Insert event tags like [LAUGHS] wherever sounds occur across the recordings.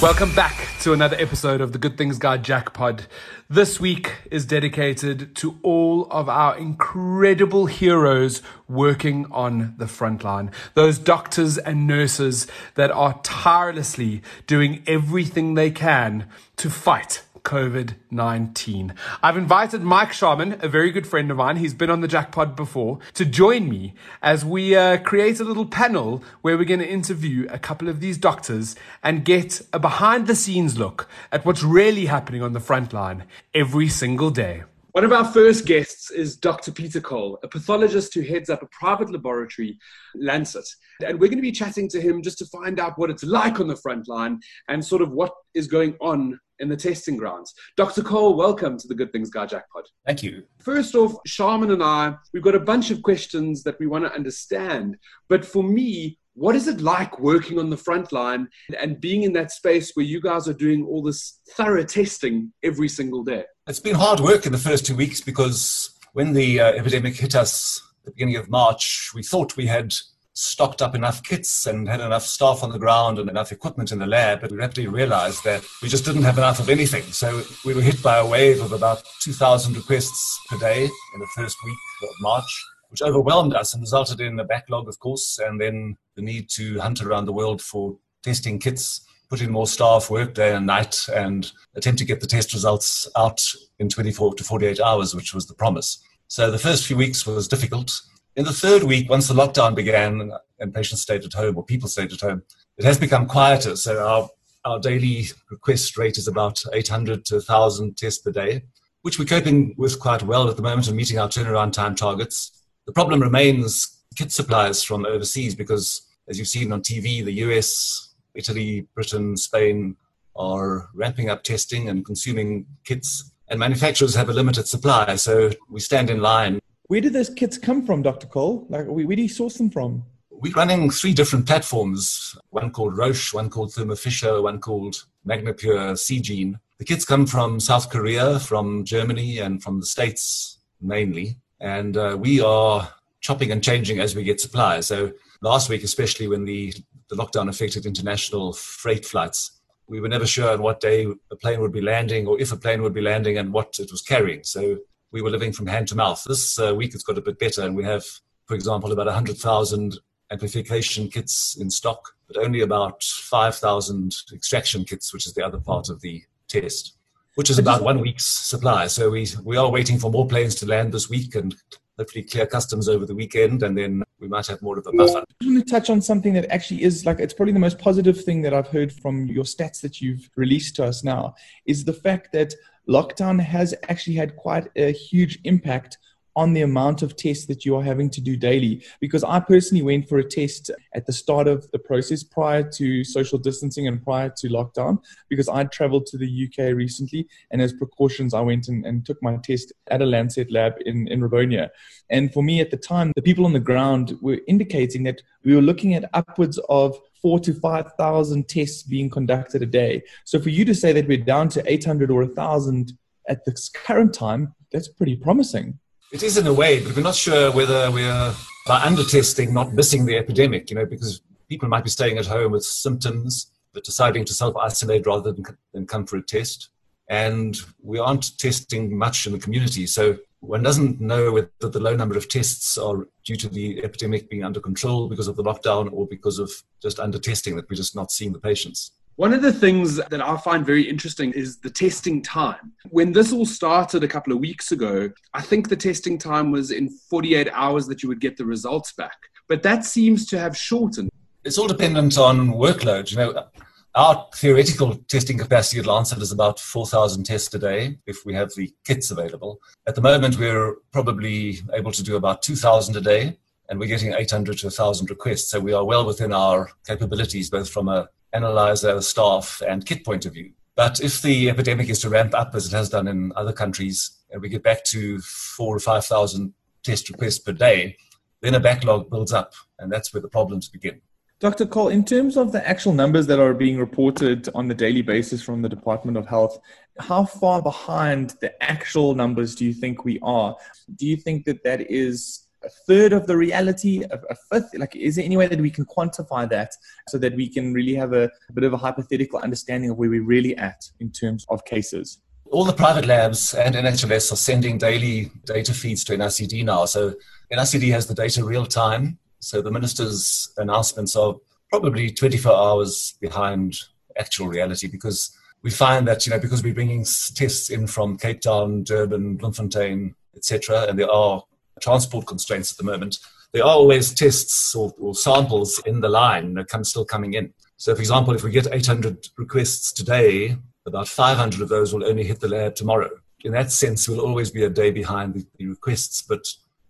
Welcome back to another episode of the Good Things Guy Jackpod. This week is dedicated to all of our incredible heroes working on the front line. Those doctors and nurses that are tirelessly doing everything they can to fight COVID 19. I've invited Mike Sharman, a very good friend of mine, he's been on the Jackpod before, to join me as we uh, create a little panel where we're going to interview a couple of these doctors and get a behind the scenes look at what's really happening on the front line every single day. One of our first guests is Dr. Peter Cole, a pathologist who heads up a private laboratory, Lancet. And we're going to be chatting to him just to find out what it's like on the front line and sort of what is going on in the testing grounds. Dr. Cole, welcome to the Good Things Guy Jackpod. Thank you. First off, Sharman and I, we've got a bunch of questions that we want to understand. But for me, what is it like working on the front line and being in that space where you guys are doing all this thorough testing every single day? It's been hard work in the first two weeks because when the uh, epidemic hit us at the beginning of March, we thought we had stocked up enough kits and had enough staff on the ground and enough equipment in the lab, but we rapidly realized that we just didn't have enough of anything. So we were hit by a wave of about 2,000 requests per day in the first week of March, which overwhelmed us and resulted in a backlog, of course, and then the need to hunt around the world for testing kits, put in more staff, work day and night, and attempt to get the test results out in 24 to 48 hours, which was the promise. So the first few weeks was difficult. In the third week, once the lockdown began and patients stayed at home or people stayed at home, it has become quieter. So our, our daily request rate is about 800 to 1,000 tests per day, which we're coping with quite well at the moment and meeting our turnaround time targets. The problem remains kit supplies from overseas because, as you've seen on TV, the US, Italy, Britain, Spain are ramping up testing and consuming kits, and manufacturers have a limited supply. So we stand in line where do those kits come from, Dr. Cole? Like, where do you source them from? We're running three different platforms one called Roche, one called Thermo Fisher, one called MagnaPure Seegene. The kits come from South Korea, from Germany, and from the States mainly. And uh, we are chopping and changing as we get supplies. So last week, especially when the, the lockdown affected international freight flights, we were never sure on what day a plane would be landing or if a plane would be landing and what it was carrying. So we were living from hand to mouth. This uh, week it's got a bit better, and we have, for example, about 100,000 amplification kits in stock, but only about 5,000 extraction kits, which is the other part of the test, which is about one week's supply. So we, we are waiting for more planes to land this week and hopefully clear customs over the weekend, and then we might have more of a buffer. I want to touch on something that actually is like it's probably the most positive thing that I've heard from your stats that you've released to us now is the fact that lockdown has actually had quite a huge impact on the amount of tests that you are having to do daily. Because I personally went for a test at the start of the process prior to social distancing and prior to lockdown, because I traveled to the UK recently. And as precautions, I went and, and took my test at a Lancet lab in, in. And for me at the time, the people on the ground were indicating that we were looking at upwards of four to 5,000 tests being conducted a day. So for you to say that we're down to 800 or 1,000 at this current time, that's pretty promising. It is in a way, but we're not sure whether we're by under testing not missing the epidemic, you know, because people might be staying at home with symptoms but deciding to self isolate rather than, than come for a test. And we aren't testing much in the community. So one doesn't know whether the low number of tests are due to the epidemic being under control because of the lockdown or because of just under testing that we're just not seeing the patients. One of the things that I find very interesting is the testing time. When this all started a couple of weeks ago, I think the testing time was in 48 hours that you would get the results back. But that seems to have shortened. It's all dependent on workload. You know, our theoretical testing capacity at Lancet is about 4,000 tests a day if we have the kits available. At the moment, we're probably able to do about 2,000 a day, and we're getting 800 to 1,000 requests. So we are well within our capabilities, both from a analyzer, staff, and kit point of view. But if the epidemic is to ramp up as it has done in other countries, and we get back to four or 5,000 test requests per day, then a backlog builds up, and that's where the problems begin. Dr. Cole, in terms of the actual numbers that are being reported on the daily basis from the Department of Health, how far behind the actual numbers do you think we are? Do you think that that is a third of the reality, a, a, fifth? Like, is there any way that we can quantify that so that we can really have a, a bit of a hypothetical understanding of where we're really at in terms of cases? All the private labs and NHLS are sending daily data feeds to NICD now. So NICD has the data real time so the minister's announcements are probably 24 hours behind actual reality because we find that, you know, because we're bringing tests in from Cape Town, Durban, Bloemfontein, etc., and there are transport constraints at the moment, there are always tests or, or samples in the line that come still coming in. So, for example, if we get 800 requests today, about 500 of those will only hit the lab tomorrow. In that sense, we'll always be a day behind the, the requests, but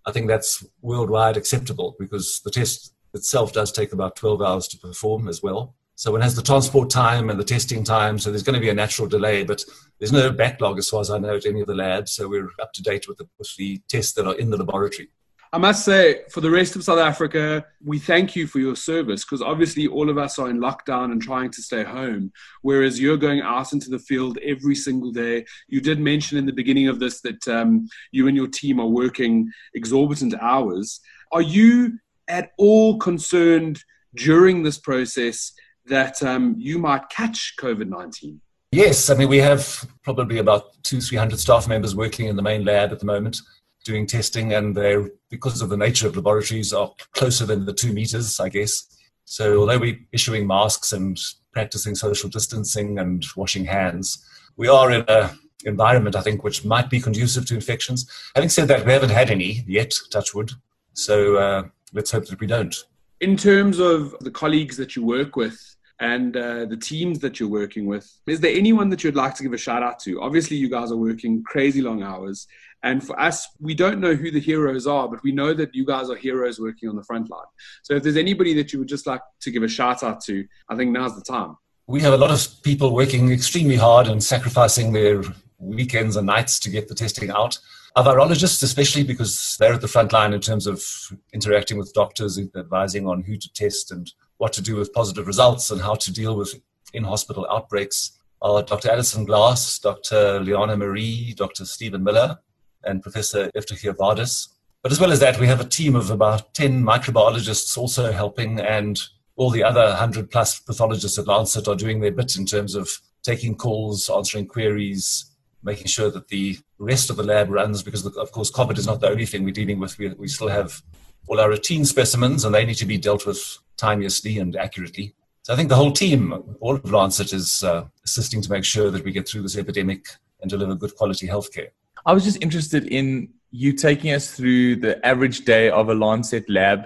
I think that's worldwide acceptable because the test itself does take about 12 hours to perform as well. So one has the transport time and the testing time, so there's going to be a natural delay, but there's no backlog as far as I know at any of the labs, so we're up to date with the, with the tests that are in the laboratory. I must say, for the rest of South Africa, we thank you for your service because obviously all of us are in lockdown and trying to stay home, whereas you're going out into the field every single day. You did mention in the beginning of this that um, you and your team are working exorbitant hours. Are you at all concerned during this process that um, you might catch COVID 19? Yes, I mean, we have probably about two, 300 staff members working in the main lab at the moment doing testing, and they're because of the nature of laboratories are closer than the two meters, I guess. So although we're issuing masks and practicing social distancing and washing hands, we are in a environment I think which might be conducive to infections. Having said that, we haven't had any yet, touch wood. So uh, let's hope that we don't. In terms of the colleagues that you work with, and uh, the teams that you're working with. Is there anyone that you'd like to give a shout out to? Obviously, you guys are working crazy long hours. And for us, we don't know who the heroes are, but we know that you guys are heroes working on the front line. So if there's anybody that you would just like to give a shout out to, I think now's the time. We have a lot of people working extremely hard and sacrificing their weekends and nights to get the testing out. Our virologists, especially because they're at the front line in terms of interacting with doctors, advising on who to test and what to do with positive results and how to deal with in hospital outbreaks, are Dr. Alison Glass, Dr. Leona Marie, Dr. Stephen Miller, and Professor Eftyhia Vardas. But as well as that, we have a team of about 10 microbiologists also helping, and all the other 100 plus pathologists at Lancet are doing their bit in terms of taking calls, answering queries, making sure that the rest of the lab runs, because of course, COVID is not the only thing we're dealing with. We, we still have all our routine specimens, and they need to be dealt with timeously and accurately. So I think the whole team, all of Lancet, is uh, assisting to make sure that we get through this epidemic and deliver good quality healthcare. I was just interested in you taking us through the average day of a Lancet lab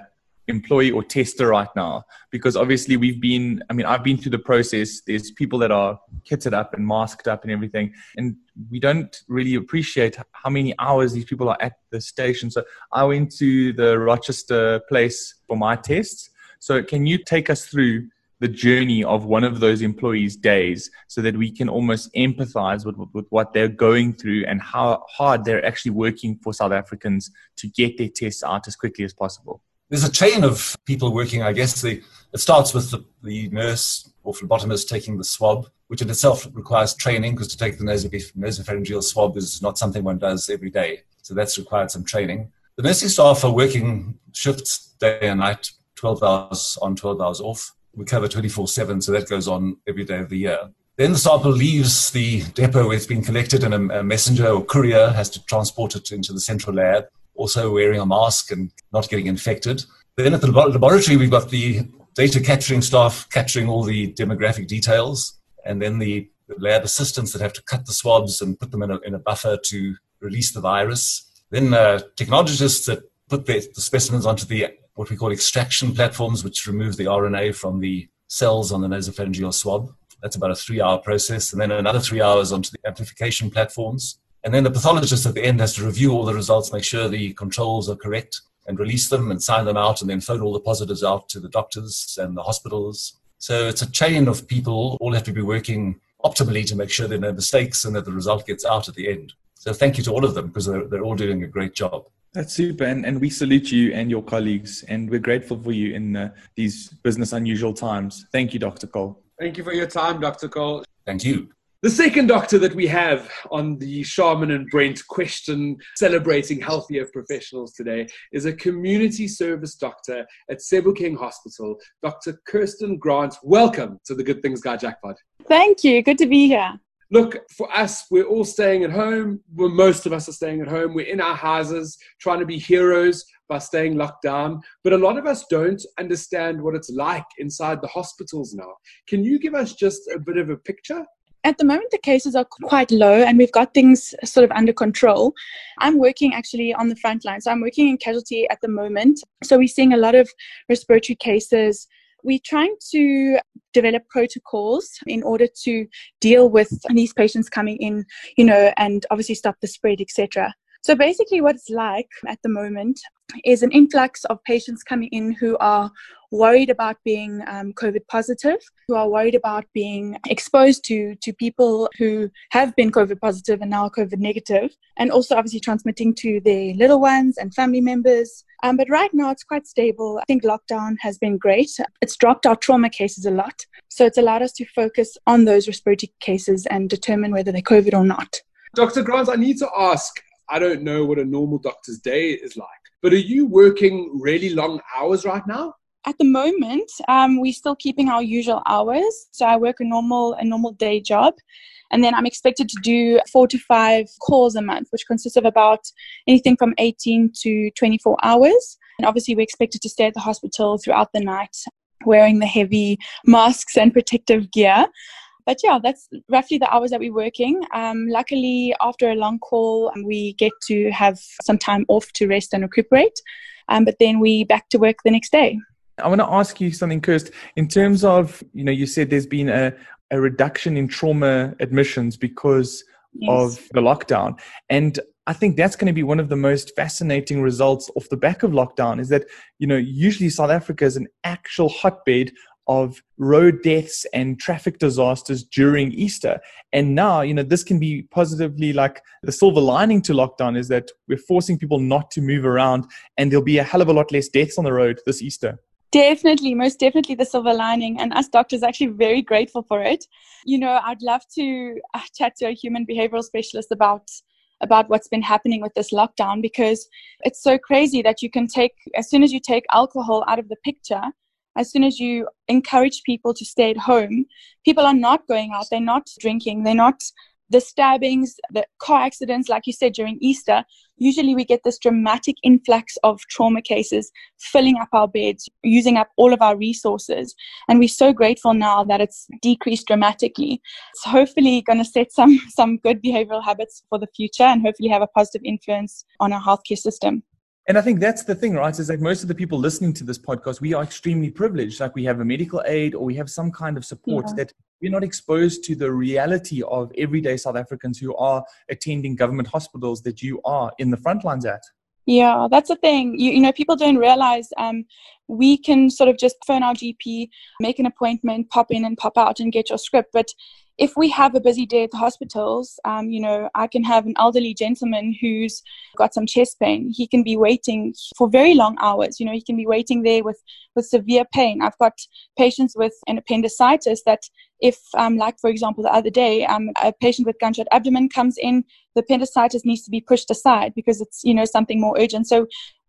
employee or tester right now. Because obviously we've been i mean i've been through the process. There's people that are kitted up and masked up and everything. And we don't really appreciate how many hours these people are at the station. So i went to the rochester place for my tests. So can you take us through the journey of one of those employees' days so that we can almost empathize with, with, what they're going through and how hard they're actually working for South Africans to get their tests out as quickly as possible. There's a chain of people working, I guess. The, it starts with the, the nurse or phlebotomist taking the swab, which in itself requires training because to take the nasopharyngeal swab is not something one does every day. So that's required some training. The nursing staff are working shifts day and night, 12 hours on, 12 hours off we cover 24 7, so that goes on every day of the year. Then the sample leaves the depot where it's been collected, and a, a messenger or courier has to transport it into the central lab, also wearing a mask and not getting infected. Then at the laboratory, we've got the data capturing staff capturing all the demographic details, and then the lab assistants that have to cut the swabs and put them in a, in a buffer to release the virus. Then uh, technologists that put the, the specimens onto the what we call extraction platforms, which remove the RNA from the cells on the nasopharyngeal swab. That's about a three hour process. And then another three hours onto the amplification platforms. And then the pathologist at the end has to review all the results, make sure the controls are correct, and release them and sign them out, and then phone all the positives out to the doctors and the hospitals. So it's a chain of people, all have to be working optimally to make sure there are no mistakes and that the result gets out at the end. So thank you to all of them because they're, they're all doing a great job. That's super. And, and we salute you and your colleagues, and we're grateful for you in uh, these business unusual times. Thank you, Dr. Cole. Thank you for your time, Dr. Cole. Thank you. The second doctor that we have on the Sharman and Brent question celebrating healthier professionals today is a community service doctor at Sebokeng Hospital, Dr. Kirsten Grant. Welcome to the Good Things Guy Jackpot. Thank you. Good to be here. Look, for us, we're all staying at home. Well, most of us are staying at home. We're in our houses trying to be heroes by staying locked down. But a lot of us don't understand what it's like inside the hospitals now. Can you give us just a bit of a picture? At the moment, the cases are quite low and we've got things sort of under control. I'm working actually on the front line. So I'm working in casualty at the moment. So we're seeing a lot of respiratory cases. We're trying to develop protocols in order to deal with these patients coming in, you know, and obviously stop the spread, etc. So basically, what it's like at the moment is an influx of patients coming in who are worried about being um, COVID positive, who are worried about being exposed to to people who have been COVID positive and now COVID negative, and also obviously transmitting to their little ones and family members. Um, but right now, it's quite stable. I think lockdown has been great. It's dropped our trauma cases a lot, so it's allowed us to focus on those respiratory cases and determine whether they're COVID or not. Dr. Grant, I need to ask I don't know what a normal doctor's day is like. But are you working really long hours right now? At the moment, um, we're still keeping our usual hours. So I work a normal a normal day job, and then I'm expected to do four to five calls a month, which consists of about anything from 18 to 24 hours. And obviously, we're expected to stay at the hospital throughout the night, wearing the heavy masks and protective gear but yeah, that's roughly the hours that we're working. Um, luckily, after a long call, um, we get to have some time off to rest and recuperate. Um, but then we back to work the next day. I want to ask you something, Kirst. In terms of, you know, you said there's been a, a reduction in trauma admissions because yes. of the lockdown. And I think that's going to be one of the most fascinating results off the back of lockdown is that, you know, usually South Africa is an actual hotbed of road deaths and traffic disasters during Easter. And now, you know, this can be positively like the silver lining to lockdown is that we're forcing people not to move around and there'll be a hell of a lot less deaths on the road this Easter. Definitely, most definitely the silver lining. And us doctors actually very grateful for it. You know, I'd love to uh, chat to a human behavioral specialist about about what's been happening with this lockdown because it's so crazy that you can take as soon as you take alcohol out of the picture as soon as you encourage people to stay at home, people are not going out, they're not drinking, they're not the stabbings, the car accidents, like you said during Easter. Usually we get this dramatic influx of trauma cases filling up our beds, using up all of our resources. And we're so grateful now that it's decreased dramatically. It's hopefully going to set some, [LAUGHS] some good behavioral habits for the future and hopefully have a positive influence on our healthcare system. And I think that's the thing, right? Is like most of the people listening to this podcast, we are extremely privileged. Like we have a medical aid or we have some kind of support yeah. that we're not exposed to the reality of everyday South Africans who are attending government hospitals that you are in the front lines at. Yeah, that's the thing. You, you know, people don't realize um, we can sort of just phone our GP, make an appointment, pop in and pop out and get your script. But if we have a busy day at the hospitals, um, you know, I can have an elderly gentleman who's got some chest pain. He can be waiting for very long hours. You know, he can be waiting there with, with severe pain. I've got patients with an appendicitis that if, um, like for example, the other day, um, a patient with gunshot abdomen comes in, the appendicitis needs to be pushed aside because it's, you know, something more urgent. So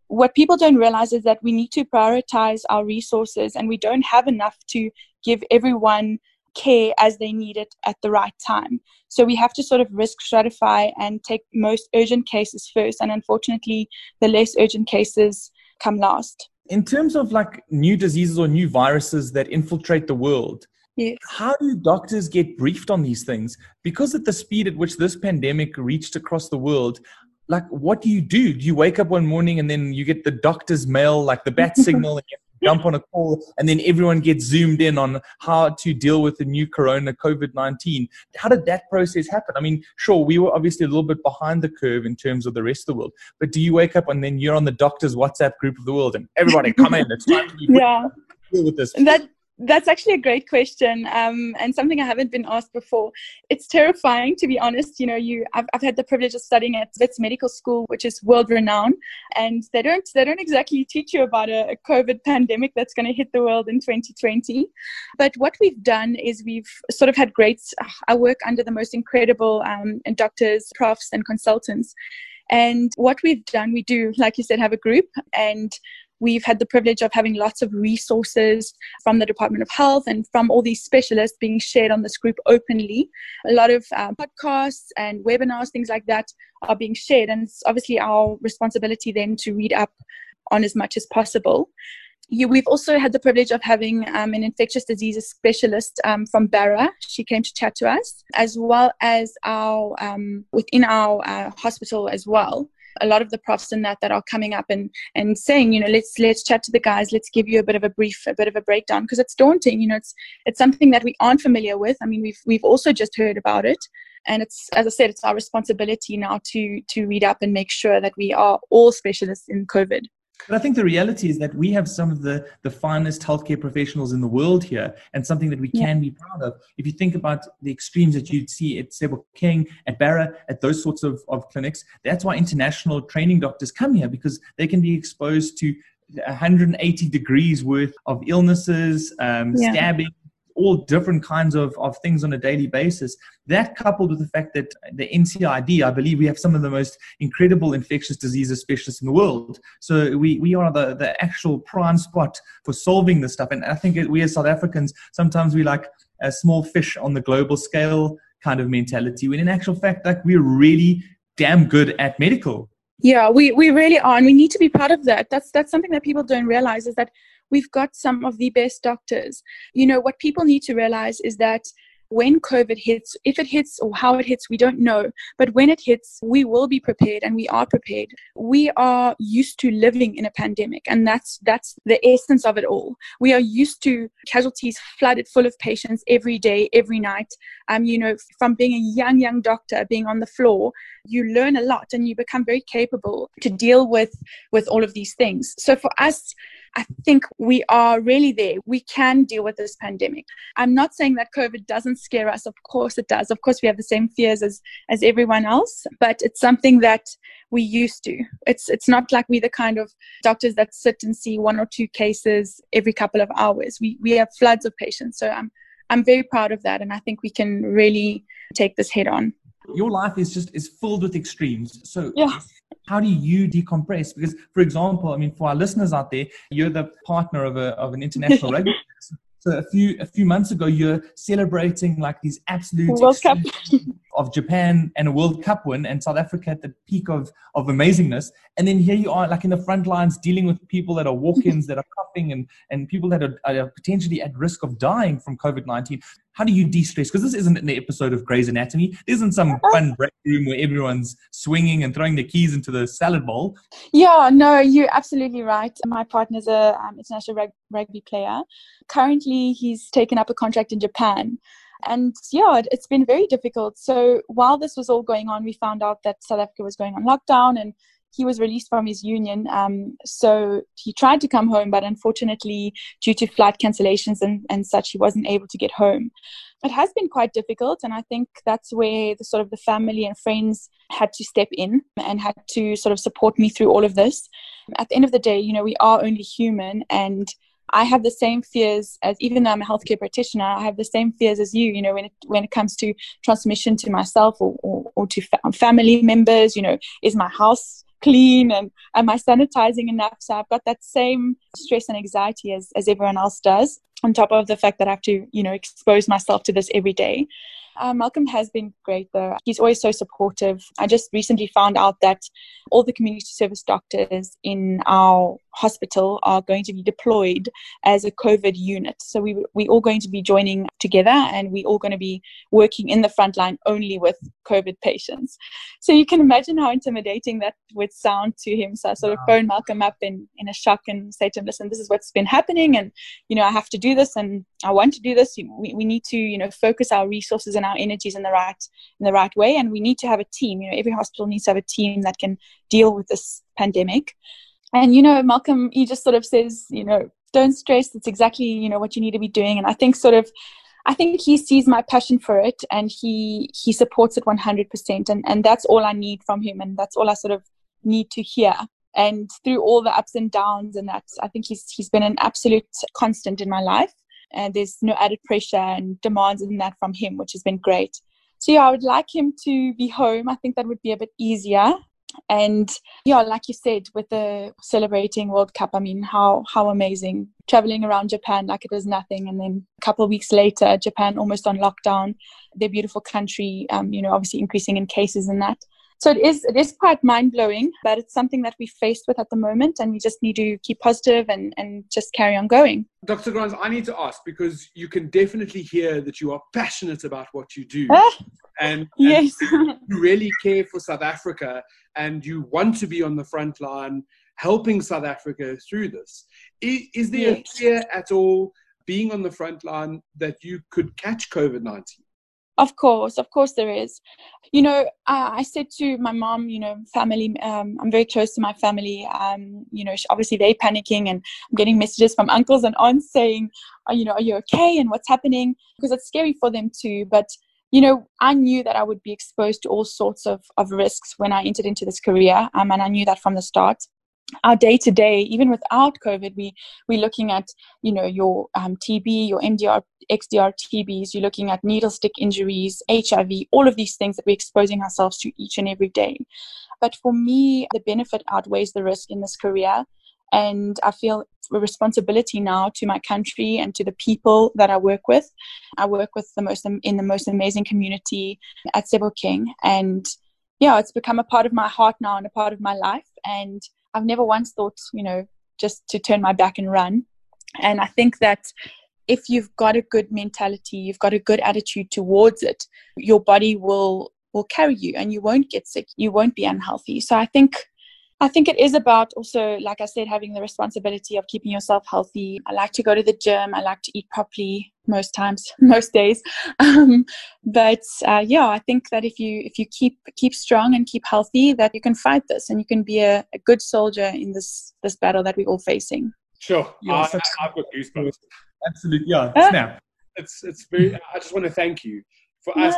what people don't realize is that we need to prioritize our resources and we don't have enough to give everyone care as they need it at the right time. So we have to sort of risk stratify and take most urgent cases first. And unfortunately, the less urgent cases come last. In terms of like new diseases or new viruses that infiltrate the world, Yes. How do doctors get briefed on these things? Because at the speed at which this pandemic reached across the world, like what do you do? Do you wake up one morning and then you get the doctor's mail, like the bat [LAUGHS] signal, and you jump on a call and then everyone gets zoomed in on how to deal with the new corona covid-19 how did that process happen? I mean sure we were obviously a little bit behind the curve in terms of the rest of the world but do you wake up and then you're on the doctor's whatsapp group of the world and everybody come in? It's time to [LAUGHS] yeah. deal with this. That That's actually a great question, um, and something I haven't been asked before. It's terrifying, to be honest. You know, you I've, I've had the privilege of studying at Wits Medical School, which is world renowned, and they don't they don't exactly teach you about a, a COVID pandemic that's going to hit the world in 2020. But what we've done is we've sort of had great. I work under the most incredible um, doctors, profs, and consultants. And what we've done, we do, like you said, have a group and We've had the privilege of having lots of resources from the Department of Health and from all these specialists being shared on this group openly. A lot of uh, podcasts and webinars, things like that, are being shared. And it's obviously our responsibility then to read up on as much as possible. You, we've also had the privilege of having um, an infectious diseases specialist um, from Bara. She came to chat to us, as well as our um, within our uh, hospital as well a lot of the profs in that that are coming up and and saying you know let's let's chat to the guys. Let's give you a bit of a brief a bit of a breakdown because it's daunting. You know it's it's something that we aren't familiar with. I mean we've we've also just heard about it. And it's as i said it's our responsibility now to to read up and make sure that we are all specialists in covid but I think the reality is that we have some of the, the finest healthcare professionals in the world here and something that we can be proud of. If you think about the extremes that you'd see at Sebokeng, at Bara, at those sorts of, of clinics, that's why international training doctors come here because they can be exposed to 180 degrees worth of illnesses, um, yeah. stabbing, all different kinds of, of things on a daily basis. That coupled with the fact that the NCID, I believe we have some of the most incredible infectious diseases specialists in the world. So we, we are the, the actual prime spot for solving this stuff. And I think we as South Africans, sometimes we like a small fish on the global scale kind of mentality, when in actual fact, like we're really damn good at medical. Yeah, we, we really are, and we need to be part of that. That's that's something that people don't realize is that we've got some of the best doctors. You know, what people need to realize is that when COVID hits, if it hits or how it hits, we don't know. But when it hits, we will be prepared and we are prepared. We are used to living in a pandemic, and that's that's the essence of it all. We are used to casualties flooded full of patients every day, every night. Um, you know, from being a young, young doctor, being on the floor, you learn a lot and you become very capable to deal with with all of these things. So for us, I think we are really there. We can deal with this pandemic. I'm not saying that COVID doesn't scare us. Of course it does. Of course we have the same fears as, as everyone else, but it's something that we used to. It's it's not like we're the kind of doctors that sit and see one or two cases every couple of hours. We we have floods of patients. So I'm I'm very proud of that and I think we can really take this head on your life is just is filled with extremes. So yeah. how do you decompress? Because for example i mean for our listeners out there you're the partner of a of an international [LAUGHS] rugby so a few a few months ago you're celebrating like these absolute World Cup. Of Japan and a World Cup win and South Africa at the peak of of amazingness and then here you are like in the front lines dealing with people that are walk-ins that are coughing and and people that are, are potentially at risk of dying from COVID-19 how do you de-stress? Because this isn't an episode of Grey's Anatomy. This isn't some fun break room where everyone's swinging and throwing the keys into the salad bowl. Yeah, no, you're absolutely right. My partner's a um, international rug- rugby player. Currently, he's taken up a contract in Japan. And yeah, it, it's been very difficult. So while this was all going on, we found out that South Africa was going on lockdown and he was released from his union. Um, so he tried to come home, but unfortunately, due to flight cancellations and, and such, he wasn't able to get home. It has been quite difficult, and I think that's where the sort of the family and friends had to step in and had to sort of support me through all of this. At the end of the day, you know, we are only human, and I have the same fears as even though I'm a healthcare practitioner, I have the same fears as you. You know, when it when it comes to transmission to myself or or, or to fa- family members, you know, is my house clean and am I sanitizing enough? So I've got that same stress and anxiety as, as everyone else does, on top of the fact that I have to, you know, expose myself to this every day. Uh, Malcolm has been great though. He's always so supportive. I just recently found out that all the community service doctors in our hospital are going to be deployed as a COVID unit. So we we all going to be joining together and we all going to be working in the front line only with COVID patients. So you can imagine how intimidating that would sound to him. So I sort of phone Malcolm up in, in a shock and say to him, listen, this is what's been happening and you know I have to do this and I want to do this. We, we need to, you know, focus our resources and our energies in the right in the right way. And we need to have a team. You know, every hospital needs to have a team that can deal with this pandemic. And you know, Malcolm, he just sort of says, you know, don't stress. It's exactly you know what you need to be doing. And I think sort of I think he sees my passion for it and he he supports it 100% and and that's all I need from him and that's all I sort of need to hear and through all the ups and downs and that I think he's he's been an absolute constant in my life and there's no added pressure and demands in that from him which has been great. So yeah I would like him to be home. I think that would be a bit easier. And yeah like you said with the celebrating world cup i mean how how amazing. Traveling around japan like it was nothing and then a couple of weeks later japan almost on lockdown. Their beautiful country um, you know obviously increasing in cases and that so it is it is quite mind blowing but it's something that we're faced with at the moment and we just need to keep positive and and just carry on going. Dr grimes i need to ask because you can definitely hear that you are passionate about what you do. Ah, and, and yes. [LAUGHS] you really care for south africa and you want to be on the front line helping south africa through this. Is, is there yes. a fear at all being on the front line that you could catch covid-19 of course, of course, there is. You know, I, I said to my mom, you know, family, um, I'm very close to my family. Um, you know, obviously they're panicking, and I'm getting messages from uncles and aunts saying, oh, you know, are you okay and what's happening? Because it's scary for them too. But you know, I knew that I would be exposed to all sorts of, of risks when I entered into this career, um, and I knew that from the start our day to day, even without COVID, we we're looking at you know your um, TB, your MDR, XDR TBs. You're looking at needle stick injuries, HIV, all of these things that we're exposing ourselves to each and every day. But for me, the benefit outweighs the risk in this career, and I feel a responsibility now to my country and to the people that I work with. I work with the most in the most amazing community at Sebokeng, and yeah, it's become a part of my heart now and a part of my life, and I've never once thought, you know, just to turn my back and run. And I think that if you've got a good mentality, you've got a good attitude towards it, your body will will carry you and you won't get sick. You won't be unhealthy. So I think I think it is about also, like I said, having the responsibility of keeping yourself healthy. I like to go to the gym. I like to eat properly most times, [LAUGHS] most days. Um, but uh, yeah, I think that if you if you keep keep strong and keep healthy, that you can fight this and you can be a, a good soldier in this this battle that we're all facing. Sure, yeah, I, have got goosebumps. Absolutely, yeah. Uh, snap. It's it's very. I just want to thank you for us.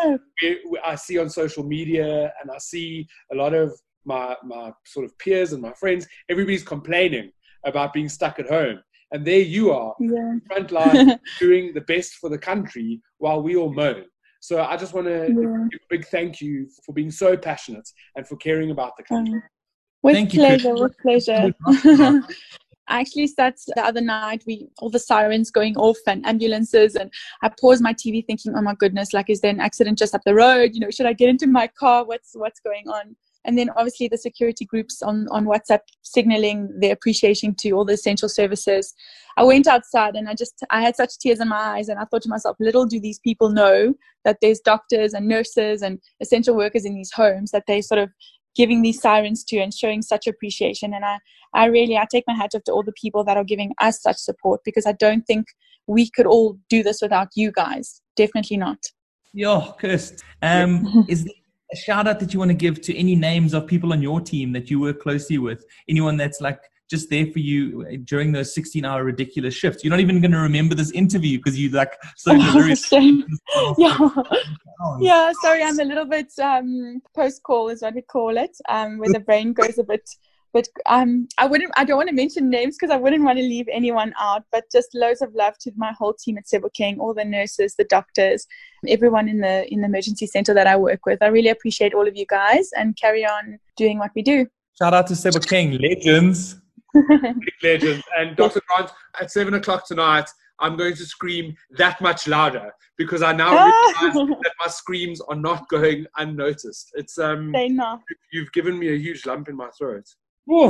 I see on social media and I see a lot of my my sort of peers and my friends, everybody's complaining about being stuck at home. And there you are, yeah. front line, [LAUGHS] doing the best for the country while we all moan. So I just want to yeah. give a big thank you for being so passionate and for caring about the country. Um, with thank pleasure, you. with pleasure. [LAUGHS] I actually sat the other night, we all the sirens going off and ambulances, and I paused my TV thinking, "Oh my goodness! Like, is there an accident just up the road? You know, should I get into my car? What's what's going on?" and then obviously the security groups on, on WhatsApp signaling their appreciation to all the essential services. I went outside and I just I had such tears in my eyes and I thought to myself, little do these people know that there's doctors and nurses and essential workers in these homes that they sort of giving these sirens to and showing such appreciation. And I, I really I take my hat off to all the people that are giving us such support because I don't think we could all do this without you guys. Definitely not. Yeah, Kirst. Um, [LAUGHS] is there a shout out that you want to give to any names of people on your team that you work closely with? Anyone that's like just there for you during those 16 hour ridiculous shifts. You're not even going to remember this interview because you like so [LAUGHS] [LAUGHS] oh, yeah. yeah, sorry, I'm a little bit um, post call is what we call it, um, where the brain goes a bit but um, I wouldn't. I don't want to mention names because I wouldn't want to leave anyone out. But just loads of love to my whole team at Sebokeng, all the nurses, the doctors, everyone in the in the emergency center that I work with. I really appreciate all of you guys and carry on doing what we do. Shout out to Sebokeng, legends. Legends. And Dr. Grant, at seven o'clock tonight, I'm going to scream that much louder because I now realize that my screams are not going unnoticed. It's um, they not. You've given me a huge lump in my throat.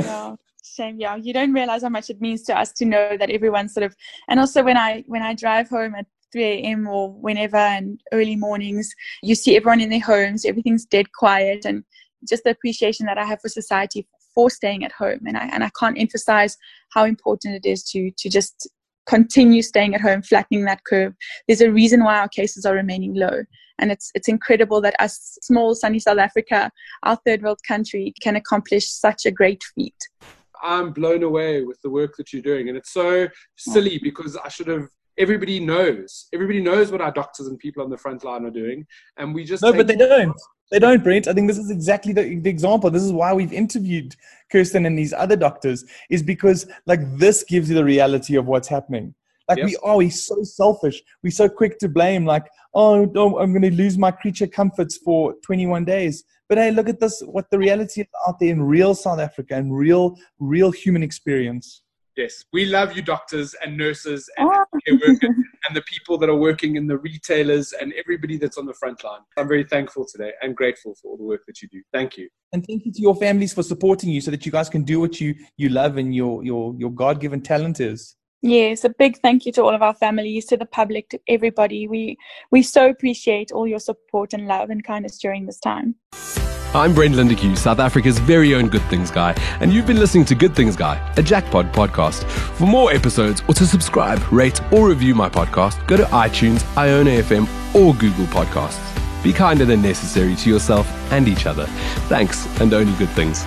Yeah, shame. Yeah, you don't realize how much it means to us to know that everyone's sort of. And also when I when I drive home at 3 a.m. or whenever and early mornings, you see everyone in their homes, everything's dead quiet, and just the appreciation that I have for society for staying at home. And I and I can't emphasize how important it is to to just continue staying at home, flattening that curve. There's a reason why our cases are remaining low. And it's it's incredible that us small sunny South Africa, our third world country, can accomplish such a great feat. I'm blown away with the work that you're doing. And it's so silly because I should have everybody knows. Everybody knows what our doctors and people on the front line are doing. And we just No, but they don't. They don't, Brent. I think this is exactly the, the example. This is why we've interviewed Kirsten and these other doctors, is because like this gives you the reality of what's happening. Like yep. we are, we're so selfish. We're so quick to blame, like, oh, no, I'm going to lose my creature comforts for 21 days. But hey, look at this, what the reality is out there in real South Africa and real, real human experience. Yes, we love you, doctors and nurses and oh. care workers and the people that are working in the retailers and everybody that's on the front line. I'm very thankful today and grateful for all the work that you do. Thank you. And thank you to your families for supporting you so that you guys can do what you, you love and your, your, your God given talent is. Yes, a big thank you to all of our families, to the public, to everybody. We we so appreciate all your support and love and kindness during this time. I'm Brent Lindeque, South Africa's very own Good Things Guy, and you've been listening to Good Things Guy, a Jackpot podcast. For more episodes or to subscribe, rate, or review my podcast, go to iTunes, iono.fm, or Google Podcasts. Be kinder than necessary to yourself and each other. Thanks, and only good things.